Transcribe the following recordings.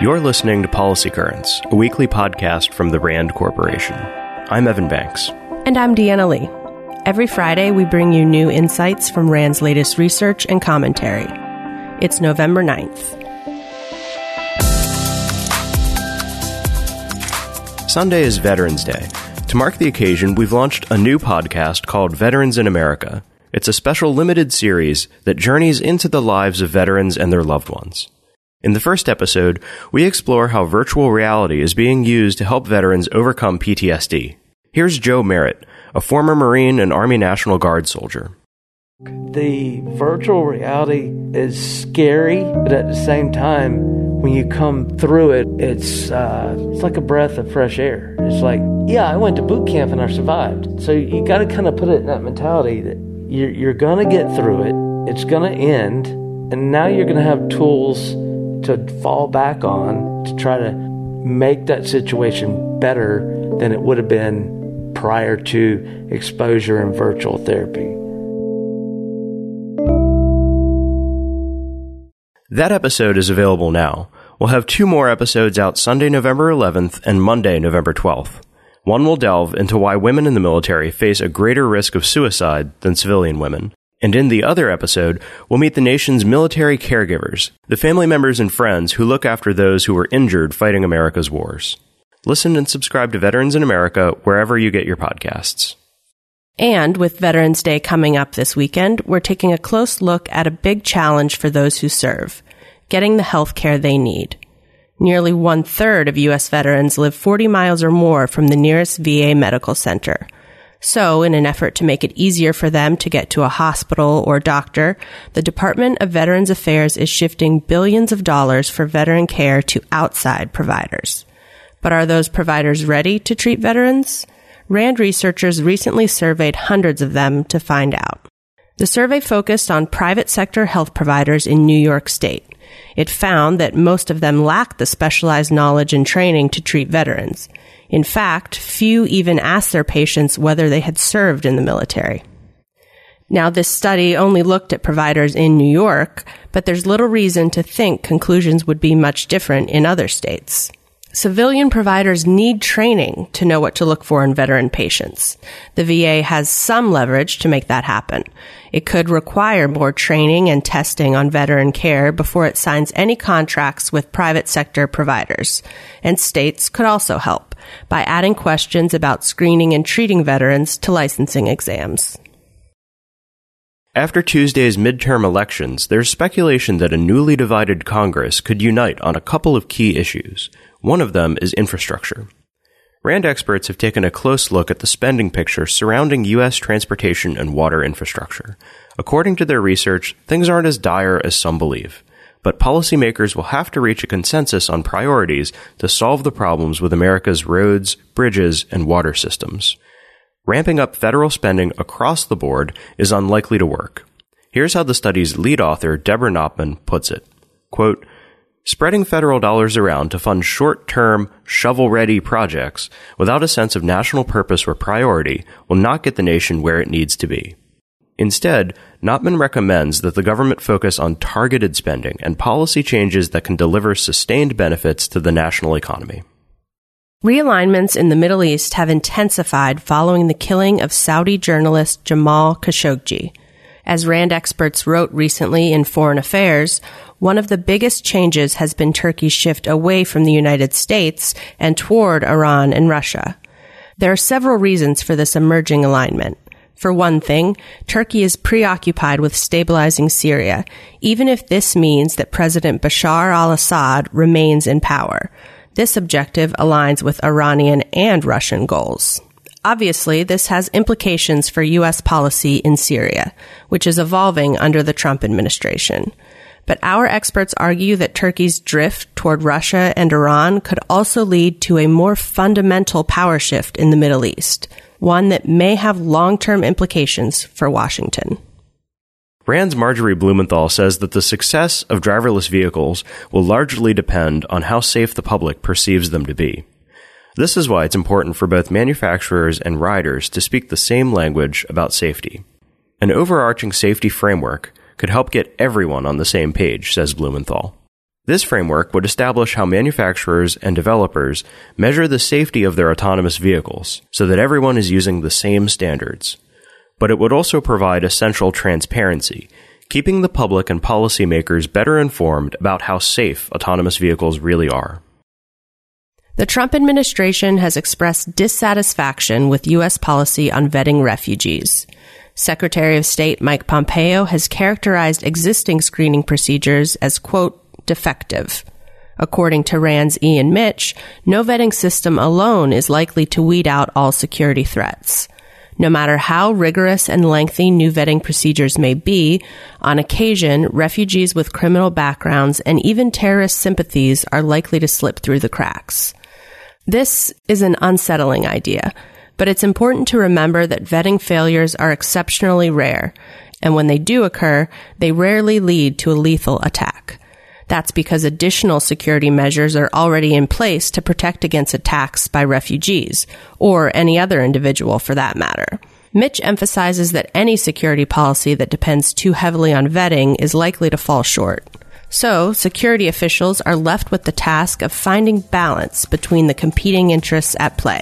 You're listening to Policy Currents, a weekly podcast from the RAND Corporation. I'm Evan Banks. And I'm Deanna Lee. Every Friday, we bring you new insights from RAND's latest research and commentary. It's November 9th. Sunday is Veterans Day. To mark the occasion, we've launched a new podcast called Veterans in America. It's a special limited series that journeys into the lives of veterans and their loved ones. In the first episode, we explore how virtual reality is being used to help veterans overcome PTSD. Here's Joe Merritt, a former Marine and Army National Guard soldier. The virtual reality is scary, but at the same time, when you come through it, it's uh, it's like a breath of fresh air. It's like, yeah, I went to boot camp and I survived. So you got to kind of put it in that mentality that you're, you're going to get through it. It's going to end, and now you're going to have tools to fall back on to try to make that situation better than it would have been prior to exposure and virtual therapy. That episode is available now. We'll have two more episodes out Sunday, November 11th and Monday, November 12th. One will delve into why women in the military face a greater risk of suicide than civilian women. And in the other episode, we'll meet the nation's military caregivers, the family members and friends who look after those who were injured fighting America's wars. Listen and subscribe to Veterans in America wherever you get your podcasts. And with Veterans Day coming up this weekend, we're taking a close look at a big challenge for those who serve getting the health care they need. Nearly one third of U.S. veterans live 40 miles or more from the nearest VA medical center. So, in an effort to make it easier for them to get to a hospital or doctor, the Department of Veterans Affairs is shifting billions of dollars for veteran care to outside providers. But are those providers ready to treat veterans? RAND researchers recently surveyed hundreds of them to find out. The survey focused on private sector health providers in New York State. It found that most of them lack the specialized knowledge and training to treat veterans. In fact, few even asked their patients whether they had served in the military. Now, this study only looked at providers in New York, but there's little reason to think conclusions would be much different in other states. Civilian providers need training to know what to look for in veteran patients. The VA has some leverage to make that happen. It could require more training and testing on veteran care before it signs any contracts with private sector providers. And states could also help by adding questions about screening and treating veterans to licensing exams. After Tuesday's midterm elections, there's speculation that a newly divided Congress could unite on a couple of key issues. One of them is infrastructure. RAND experts have taken a close look at the spending picture surrounding U.S. transportation and water infrastructure. According to their research, things aren't as dire as some believe. But policymakers will have to reach a consensus on priorities to solve the problems with America's roads, bridges, and water systems. Ramping up federal spending across the board is unlikely to work. Here's how the study's lead author, Deborah Knopman, puts it. Quote, Spreading federal dollars around to fund short-term, shovel-ready projects without a sense of national purpose or priority will not get the nation where it needs to be. Instead, Knopman recommends that the government focus on targeted spending and policy changes that can deliver sustained benefits to the national economy. Realignments in the Middle East have intensified following the killing of Saudi journalist Jamal Khashoggi. As RAND experts wrote recently in Foreign Affairs, one of the biggest changes has been Turkey's shift away from the United States and toward Iran and Russia. There are several reasons for this emerging alignment. For one thing, Turkey is preoccupied with stabilizing Syria, even if this means that President Bashar al-Assad remains in power. This objective aligns with Iranian and Russian goals. Obviously, this has implications for U.S. policy in Syria, which is evolving under the Trump administration. But our experts argue that Turkey's drift toward Russia and Iran could also lead to a more fundamental power shift in the Middle East, one that may have long-term implications for Washington. Rand's Marjorie Blumenthal says that the success of driverless vehicles will largely depend on how safe the public perceives them to be. This is why it's important for both manufacturers and riders to speak the same language about safety. An overarching safety framework could help get everyone on the same page, says Blumenthal. This framework would establish how manufacturers and developers measure the safety of their autonomous vehicles so that everyone is using the same standards. But it would also provide essential transparency, keeping the public and policymakers better informed about how safe autonomous vehicles really are. The Trump administration has expressed dissatisfaction with U.S. policy on vetting refugees. Secretary of State Mike Pompeo has characterized existing screening procedures as, quote, defective. According to RAND's Ian Mitch, no vetting system alone is likely to weed out all security threats. No matter how rigorous and lengthy new vetting procedures may be, on occasion, refugees with criminal backgrounds and even terrorist sympathies are likely to slip through the cracks. This is an unsettling idea, but it's important to remember that vetting failures are exceptionally rare, and when they do occur, they rarely lead to a lethal attack. That's because additional security measures are already in place to protect against attacks by refugees, or any other individual for that matter. Mitch emphasizes that any security policy that depends too heavily on vetting is likely to fall short. So, security officials are left with the task of finding balance between the competing interests at play.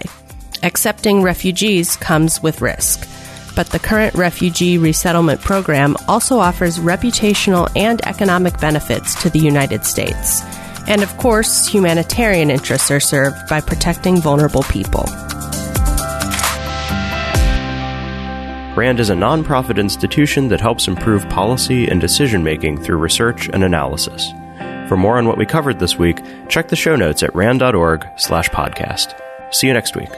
Accepting refugees comes with risk but the current refugee resettlement program also offers reputational and economic benefits to the United States. And of course, humanitarian interests are served by protecting vulnerable people. RAND is a nonprofit institution that helps improve policy and decision making through research and analysis. For more on what we covered this week, check the show notes at rand.org slash podcast. See you next week.